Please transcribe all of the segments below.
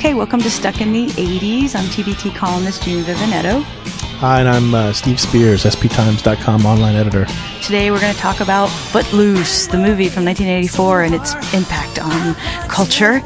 Okay, welcome to Stuck in the 80s. I'm TBT columnist June Vivinetto. Hi, and I'm uh, Steve Spears, sptimes.com online editor. Today we're going to talk about Footloose, the movie from 1984, and its impact on culture.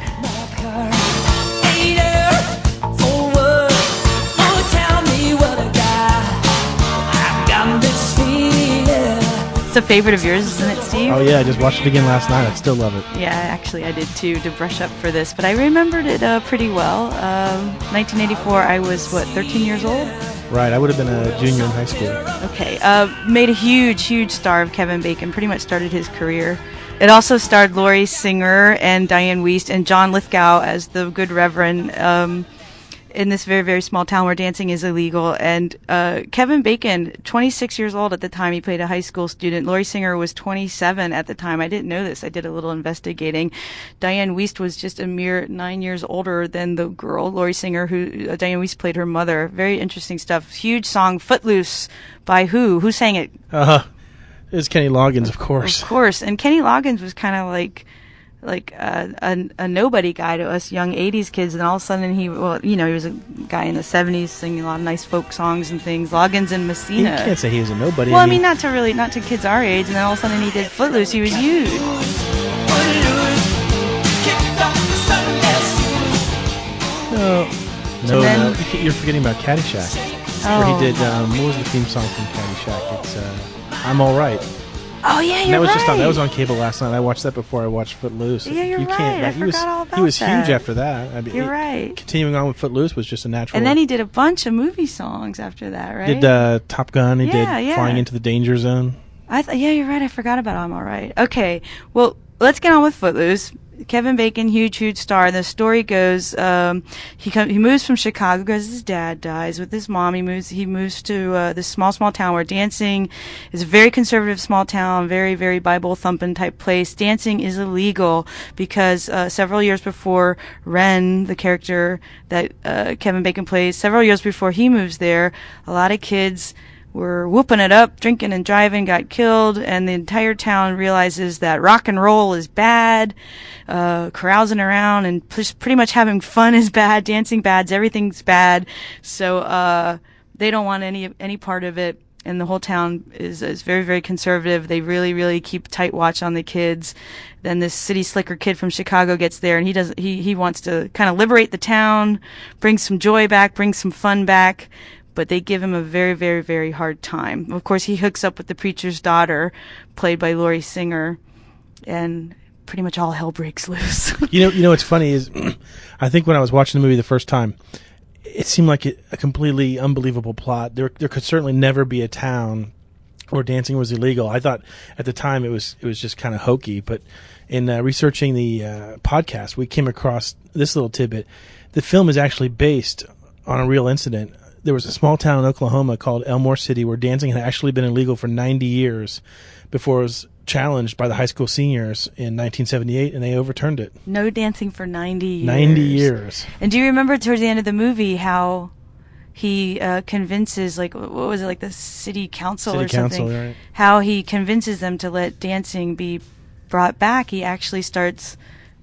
It's a favorite of yours, isn't it, Steve? Oh, yeah, I just watched it again last night. I still love it. Yeah, actually, I did too to brush up for this, but I remembered it uh, pretty well. Um, 1984, I was, what, 13 years old? Right, I would have been a junior in high school. Okay, uh, made a huge, huge star of Kevin Bacon, pretty much started his career. It also starred Lori Singer and Dianne Wiest and John Lithgow as the good reverend. Um, in this very very small town where dancing is illegal. And uh, Kevin Bacon, 26 years old at the time, he played a high school student. Lori Singer was 27 at the time. I didn't know this. I did a little investigating. Dianne Wiest was just a mere nine years older than the girl, Lori Singer, who uh, Dianne Wiest played her mother. Very interesting stuff. Huge song, Footloose, by who? Who sang it? Uh huh. It was Kenny Loggins, of course. Of course. And Kenny Loggins was kind of like like a, a, a, nobody guy to us young 80s kids and all of a sudden he well you know he was a guy in the 70s singing a lot of nice folk songs and things loggins and messina you can't say he was a nobody well i mean, not to really not to kids our age and then all of a sudden he did footloose he was huge no no, then, no. you're forgetting about caddyshack oh. where he did um, what was the theme song from caddyshack it's uh, i'm all right Oh yeah, you're that was right. just on that was on cable last night. I watched that before I watched Footloose. Yeah, you're you right. Can't, I he forgot was, all about He was that. huge after that. I mean, you're right. Continuing on with Footloose was just a natural. And then he did a bunch of movie songs after that, right? Did uh, Top Gun? He yeah, did yeah. Flying into the Danger Zone. I th- yeah, you're right. I forgot about I'm All Right. Okay, well, let's get on with Footloose. Kevin Bacon, huge, huge star. And The story goes, um, he he moves from Chicago because his dad dies. With his mom, he moves he moves to uh, this small, small town where dancing is a very conservative small town, very, very Bible thumping type place. Dancing is illegal because uh, several years before Ren, the character that uh, Kevin Bacon plays, several years before he moves there, a lot of kids were whooping it up, drinking and driving, got killed, and the entire town realizes that rock and roll is bad, uh, carousing around and just pretty much having fun is bad, dancing bad, everything's bad. So, uh, they don't want any, any part of it. And the whole town is, is very, very conservative. They really, really keep tight watch on the kids. Then this city slicker kid from Chicago gets there and he does, he, he wants to kind of liberate the town, bring some joy back, bring some fun back but they give him a very, very, very hard time. Of course, he hooks up with the preacher's daughter, played by Lori Singer, and pretty much all hell breaks loose. you know, you know what's funny is, I think when I was watching the movie the first time, it seemed like a, a completely unbelievable plot. There, there could certainly never be a town where dancing was illegal. I thought at the time it was it was just kind of hokey, but in uh, researching the uh, podcast, we came across this little tidbit. The film is actually based on a real incident there was a small town in Oklahoma called Elmore City where dancing had actually been illegal for 90 years before it was challenged by the high school seniors in 1978 and they overturned it. No dancing for 90 years. 90 years. And do you remember towards the end of the movie how he uh, convinces like what was it like the city council city or something council, right. how he convinces them to let dancing be brought back he actually starts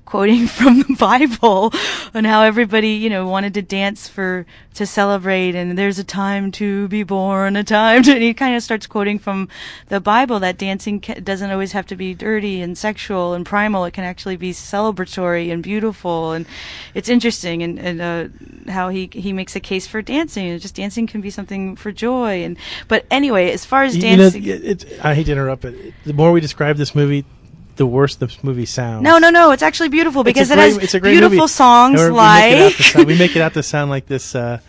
quoting from the Bible on how everybody, you know, wanted to dance for, to celebrate and there's a time to be born, a time to, and he kind of starts quoting from the Bible that dancing ca- doesn't always have to be dirty and sexual and primal. It can actually be celebratory and beautiful. And it's interesting and, and, uh, how he, he makes a case for dancing. Just dancing can be something for joy. And, but anyway, as far as dancing. You know, I hate to interrupt, but the more we describe this movie, the worse this movie sounds. No, no, no. It's actually beautiful because it has beautiful movie. songs we like. Make sound, we make it out to sound like this. Uh,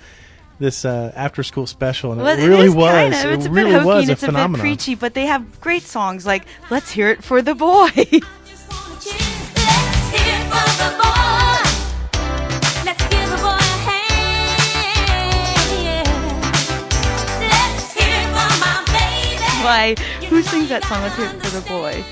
this uh, after school special, and well, it really it was. Kind of, it's it a really bit hokey was and a it's phenomenon. a bit preachy, but they have great songs like "Let's Hear It for the Boy." Let's hear for the boy Let's give the boy a hey Let's hear for my baby Why? Who sings that song? Let's hear it for the boy.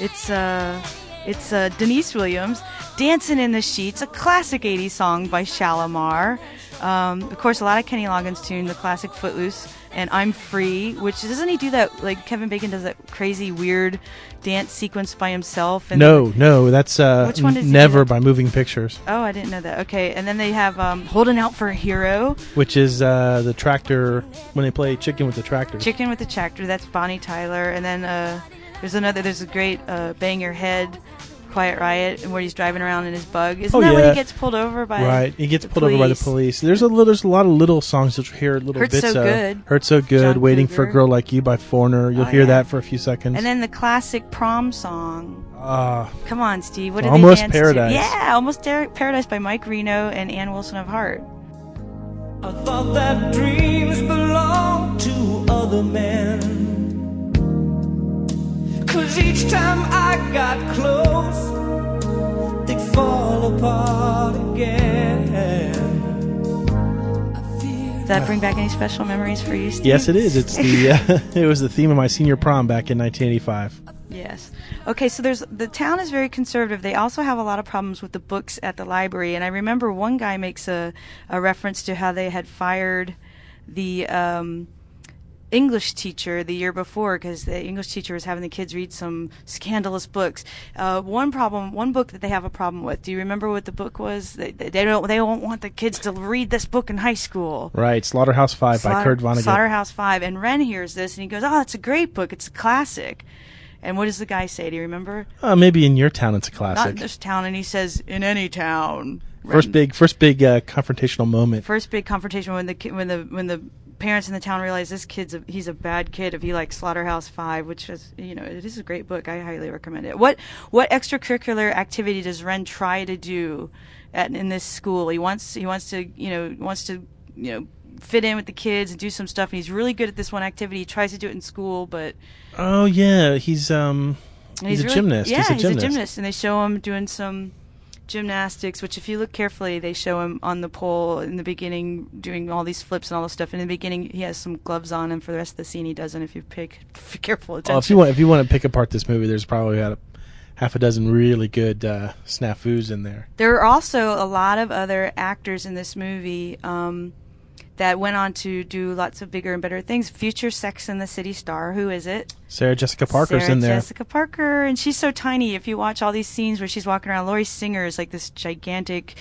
It's uh, it's uh, Deniece Williams, "Dancing in the Sheets," a classic '80s song by Shalamar. Um, of course, a lot of Kenny Loggins tune, the classic Footloose and I'm Free, which doesn't he do that? Like Kevin Bacon does that crazy weird dance sequence by himself. And No, no, that's uh, Which one never by Moving Pictures, Oh, I didn't know that. Okay, and then they have um, Holding Out for a Hero, which is uh, the tractor when they play chicken with the tractor. Chicken with the Tractor. That's Bonnie Tyler, and then uh, there's another. There's a great uh, Bang Your Head, Quiet Riot, and where he's driving around in his bug. Isn't Oh, that when he gets pulled over by? Right, he gets the pulled over by the police. police. There's a little, there's a lot of little songs that you hear little Hurts bits So of. Good. Hurt so good, John waiting for a girl like you by Foreigner. You'll Oh, hear yeah. that for a few seconds. And then the classic prom song. Ah, Come on, Steve. What did Almost they dance Paradise. To? Yeah, almost Dar- Paradise by Mike Reno and Ann Wilson of Heart. I thought that dreams belonged to other men. Cause each time I got close, they'd fall apart again. Does that bring back any special memories for you, Steve? yes, it is. It's the uh, it was the theme of my senior prom back in 1985. Yes. Okay, so there's the town is very conservative. They also have a lot of problems with the books at the library, and I remember one guy makes a, a reference to how they had fired the um, English teacher the year before because the English teacher was having the kids read some scandalous books. Uh, one problem, one book that they have a problem with. Do you remember what the book was? They, they don't they don't want the kids to read this book in high school. Right, Slaughterhouse Five by Kurt Vonnegut. Slaughterhouse Five. And Ren hears this and he goes, "Oh, it's a great book. It's a classic." And what does the guy say? Do you remember? Uh, maybe in your town it's a Not classic. in this town. And he says, "In any town." First big, first big uh, confrontational moment. first big confrontation when the when the when the parents in the town realize this kid's a, he's a bad kid if he likes Slaughterhouse Five, which is you know it is a great book. I highly recommend it. What what extracurricular activity does Ren try to do at, in this school? He wants he wants to you know wants to you know fit in with the kids and do some stuff. And he's really good at this one activity. He tries to do it in school, but Oh yeah, he's um, and he's, a really- gymnast. Yeah, he's a gymnast. and they show him doing some gymnastics. Which, if you look carefully, they show him on the pole in the beginning doing all these flips and all this stuff. In the beginning, he has some gloves on, and for the rest of the scene, he doesn't. If you pick c- careful attention. Oh, if you want, if you want to pick apart this movie, there's probably about a, half a dozen really good uh, snafus in there. There are also a lot of other actors in this movie um, that went on to do lots of bigger and better things. Future Sex and the City star, who is it? Sarah Jessica Parker's Sarah in there. Jessica Parker, and she's so tiny. If you watch all these scenes where she's walking around, Lori Singer is like this gigantic,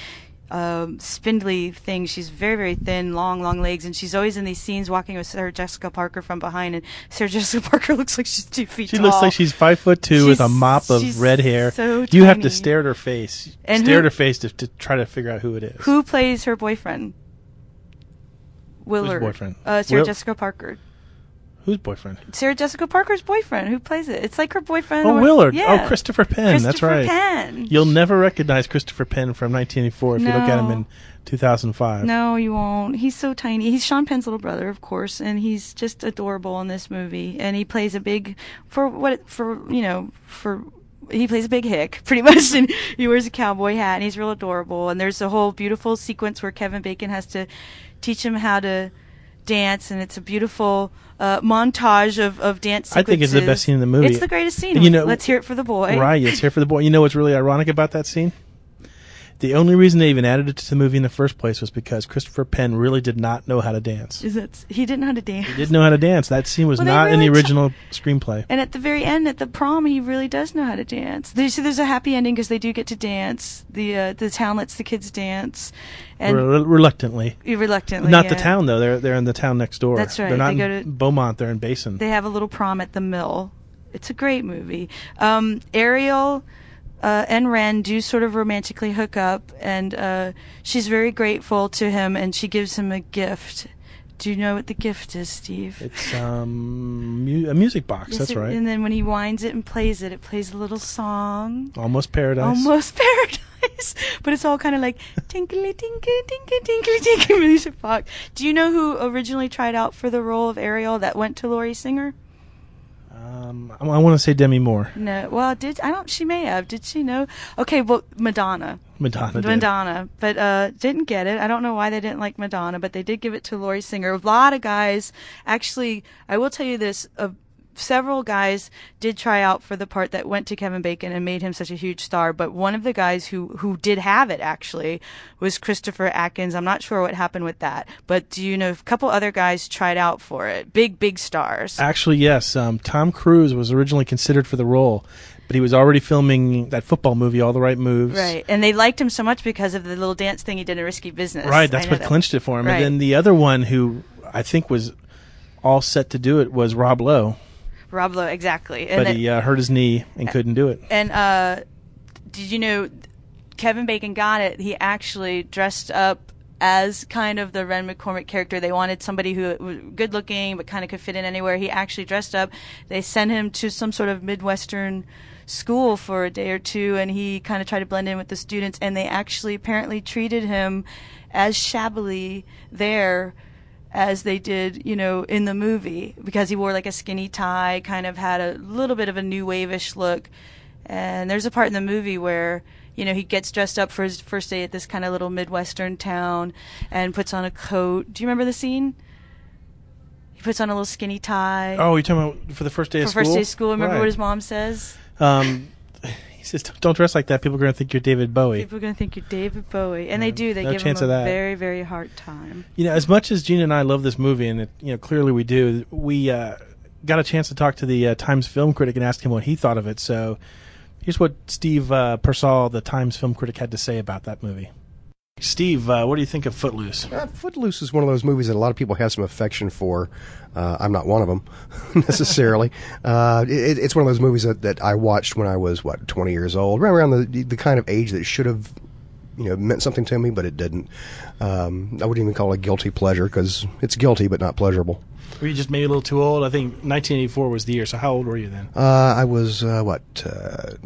um, spindly thing. She's very, very thin, long, long legs, and she's always in these scenes walking with Sarah Jessica Parker from behind. And Sarah Jessica Parker looks like she's two feet She tall. looks like she's five foot two with a mop of she's red hair. so you have to stare at her face. And stare who- at her face to, to try to figure out who it is. Who plays her boyfriend? Willard. boyfriend? Uh, Sarah Will- Jessica Parker. Who's boyfriend? Sarah Jessica Parker's boyfriend. Who plays it? It's like her boyfriend. Oh, or- Willard. Yeah. Oh, Christopher Penn. That's Christopher right. Penn. You'll never recognize Christopher Penn from 1984 if you look at him in 2005. No, you won't. He's so tiny. He's Sean Penn's little brother, of course, and he's just adorable in this movie. And he plays a big for what for you know for he plays a big hick pretty much, and he wears a cowboy hat, and he's real adorable. And there's a whole beautiful sequence where Kevin Bacon has to teach him how to dance, and it's a beautiful uh, montage of, of dance. I think it's the best scene in the movie. It's the greatest scene. You know- let's hear it for the boy. Right, it's here for the boy. You know what's really ironic about that scene? The only reason they even added it to the movie in the first place was because Christopher Penn really did not know how to dance. Is that he didn't know how to dance? He didn't know how to dance. That scene was Well, they not in the really t- original screenplay. And at the very end, at the prom, he really does know how to dance. There's, so there's a happy ending because they do get to dance. The uh, the town lets the kids dance, and Re- reluctantly. reluctantly. Not the town though. They're they're in the town next door. That's right. They're not They go to- Bomont. They're in Basin. They have a little prom at the mill. It's a great movie. Um, Ariel uh, and Ren do sort of romantically hook up, and uh, she's very grateful to him, and she gives him a gift. Do you know what the gift is, Steve? it's um mu- a music box. Yes, That's it- right. And then when he winds it and plays it, it plays a little song. Almost paradise. Almost paradise. But it's all kind of like tinkly tinkly tinkly tinkly tinkly music box. Do you know who originally tried out for the role of Ariel that went to Lori Singer? Um, I, want to say Demi Moore. No. Well, did I don't she may have. Did she know? Okay, well Madonna. Madonna. did. Madonna, but uh, didn't get it. I don't know why they didn't like Madonna, but they did give it to Lori Singer. A lot of guys, actually, I will tell you this: a several guys did try out for the part that went to Kevin Bacon and made him such a huge star. But one of the guys who who did have it actually was Christopher Atkins. I'm not sure what happened with that, but do you know a couple other guys tried out for it? Big big stars. Actually, yes. Um, Tom Cruise was originally considered for the role, but he was already filming that football movie, All the Right Moves. Right, and they liked him so much because of the little dance thing he did in Risky Business. Right, that's what that. clinched it for him. Right. And then the other one who I think was all set to do it was Rob Lowe, Rob Lowe, exactly. And but he uh, hurt his knee and couldn't do it. And uh, did you know Kevin Bacon got it? He actually dressed up as kind of the Ren McCormick character. They wanted somebody who was good looking but kind of could fit in anywhere. He actually dressed up. They sent him to some sort of Midwestern school for a day or two and he kind of tried to blend in with the students and they actually apparently treated him as shabbily there as they did, you know, in the movie because he wore like a skinny tie, kind of had a little bit of a new wave-ish look. And there's a part in the movie where, you know, he gets dressed up for his first day at this kind of little Midwestern town and puts on a coat. Do you remember the scene? He puts on a little skinny tie. Oh, you're talking about for the first day for of school? first day of school. Remember Right. what his mom says? Um, says, "Don't dress like that. People are going to think you're David Bowie." People are going to think you're David Bowie. And they do. They no give chance him a of that. very, very hard time. You know, as much as Gene and I love this movie, and it, you know, clearly we do, we uh, got a chance to talk to the uh, Times film critic and ask him what he thought of it. So, here's what Steve uh, Persall, the Times film critic, had to say about that movie. Steve, uh, what do you think of Footloose? Uh, Footloose is one of those movies that a lot of people have some affection for. Uh, I'm not one of them necessarily. uh, it, it's one of those movies that, that I watched when I was what 20 years old, right around the the kind of age that should have you know meant something to me, but it didn't. Um, I wouldn't even call it guilty pleasure because it's guilty but not pleasurable. Were you just maybe a little too old? I think 1984 was the year. So, how old were you then? Uh, I was uh, what uh,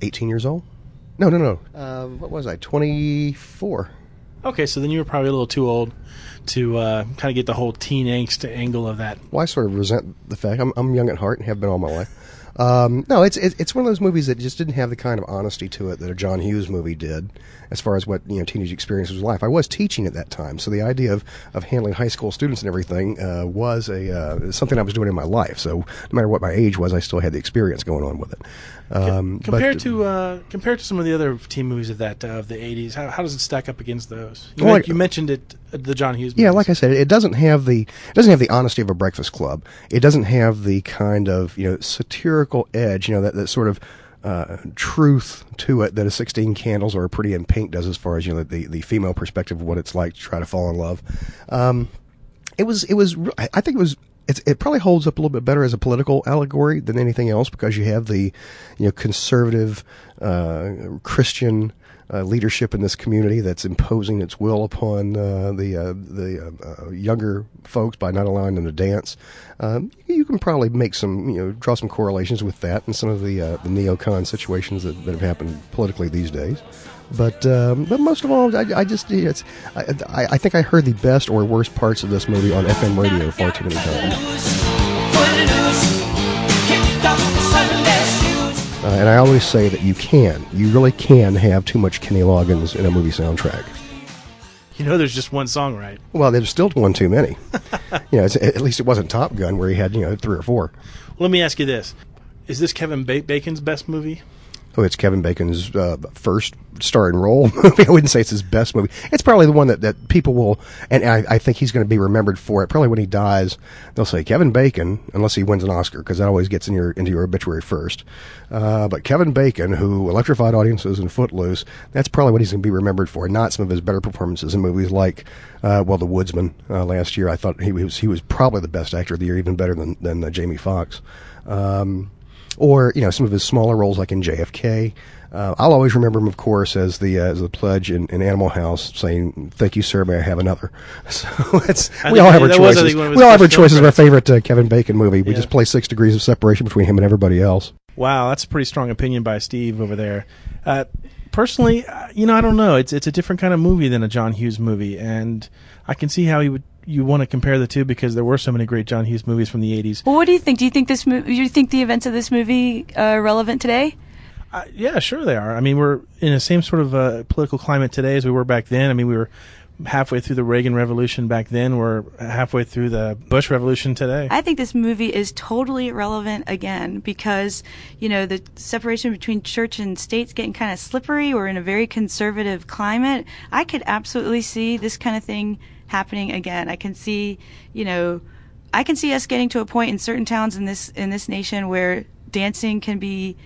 18 years old. No, no, no. Uh, what was I? 24. Okay, so then you were probably a little too old to uh, kind of get the whole teen angst angle of that. Well, I sort of resent the fact I'm, I'm young at heart and have been all my life. Um, no, it's it, it's one of those movies that just didn't have the kind of honesty to it that a John Hughes movie did, as far as what you know teenage experience was life. I was teaching at that time, so the idea of, of handling high school students and everything uh, was a uh, something I was doing in my life. So no matter what my age was, I still had the experience going on with it. Um, but- Compared to uh, compared to some of the other teen movies of that uh, of the 80s, how, how does it stack up against those? You, Well, like- you mentioned it, the John Hughes. Yeah, like I said, it doesn't have the it doesn't have the honesty of a Breakfast Club. It doesn't have the kind of you know satirical edge, you know that, that sort of uh, truth to it that a Sixteen Candles or a Pretty in Pink does, as far as you know the the female perspective of what it's like to try to fall in love. Um, it was it was I I think it was it's, it probably holds up a little bit better as a political allegory than anything else because you have the you know conservative uh, Christian uh, leadership in this community that's imposing its will upon uh, the uh, the uh, uh, younger folks by not allowing them to dance. Um, you can probably make some you know draw some correlations with that and some of the uh, the neocon situations that, that have happened politically these days. But um, but most of all, I, I just it's I, I I think I heard the best or worst parts of this movie on FM radio far too many times. Uh, and I always say that you can, you really can have too much Kenny Loggins in a movie soundtrack. You know, there's just one song, right? Well, there's still one too many. you know, it's, at least it wasn't Top Gun where he had you know three or four. Let me ask you this: Is this Kevin ba- Bacon's best movie? Oh, it's Kevin Bacon's uh, first starring role movie. I wouldn't say it's his best movie. It's probably the one that, that people will, and I, I think he's going to be remembered for it. Probably when he dies, they'll say Kevin Bacon, unless he wins an Oscar, because that always gets in your into your obituary first. Uh, but Kevin Bacon, who electrified audiences in Footloose, that's probably what he's going to be remembered for, not some of his better performances in movies like, uh, well, The Woodsman uh, last year. I thought he was he was probably the best actor of the year, even better than than uh, Jamie Foxx. Um, or you know some of his smaller roles like in JFK. Uh, I'll always remember him, of course, as the uh, as the pledge in, in Animal House, saying "Thank you, sir. May I have another?" So it's we all have our was, choices. think, one of his We all have our choices of our favorite uh, Kevin Bacon movie. We Yeah. just play six degrees of separation between him and everybody else. Wow, that's a pretty strong opinion by Steve over there. Uh, personally, uh, you know, I don't know. It's it's a different kind of movie than a John Hughes movie, and I can see how he would you want to compare the two because there were so many great John Hughes movies from the '80s. Well, what do you think? Do you think this? Mo- do you think the events of this movie are relevant today? Uh, yeah, sure they are. I mean, we're in the same sort of uh, political climate today as we were back then. I mean, we were halfway through the Reagan Revolution back then. We're halfway through the Bush Revolution today. I think this movie is totally relevant again because, you know, the separation between church and state's getting kind of slippery. We're in a very conservative climate. I could absolutely see this kind of thing happening again. I can see, you know, I can see us getting to a point in certain towns in this in this nation where dancing can be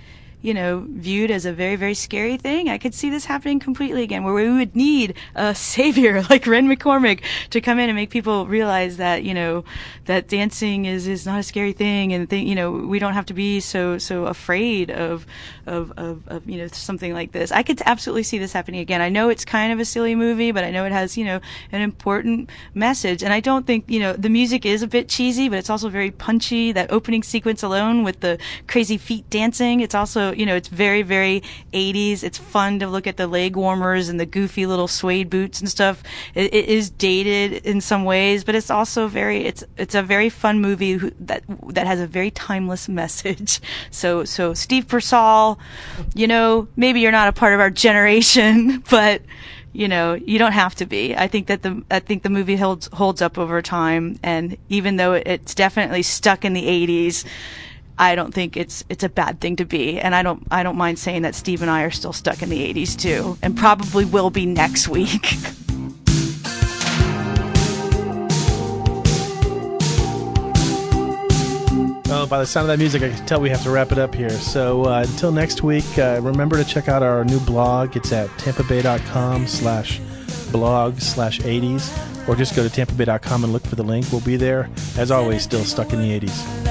you know, viewed as a very, very scary thing. I could see this happening completely again, where we would need a savior like Ren McCormick to come in and make people realize that, you know, that dancing is, is not a scary thing and think, you know, we don't have to be so, so afraid of, of, of, of, you know, something like this. I could absolutely see this happening again. I know it's kind of a silly movie, but I know it has, you know, an important message. And I don't think, you know, the music is a bit cheesy, but it's also very punchy. That opening sequence alone with the crazy feet dancing, it's also, you know, it's very, very 80s. It's fun to look at the leg warmers and the goofy little suede boots and stuff. it, it is dated in some ways, but it's also very, it's, it's a very fun movie who, that, that has a very timeless message. So, so Steve Persall, you know, maybe you're not a part of our generation, but, you know, you don't have to be. I think that the I think the movie holds holds up over time, and even though it's definitely stuck in the '80s, I don't think it's it's a bad thing to be, and I don't I don't mind saying that Steve and I are still stuck in the '80s too, and probably will be next week. Oh, by the sound of that music, I can tell we have to wrap it up here. So uh, until next week, uh, remember to check out our new blog. It's at tampabay.com slash blog slash 80s, or just go to tampabay.com and look for the link. We'll be there, as always, still stuck in the 80s.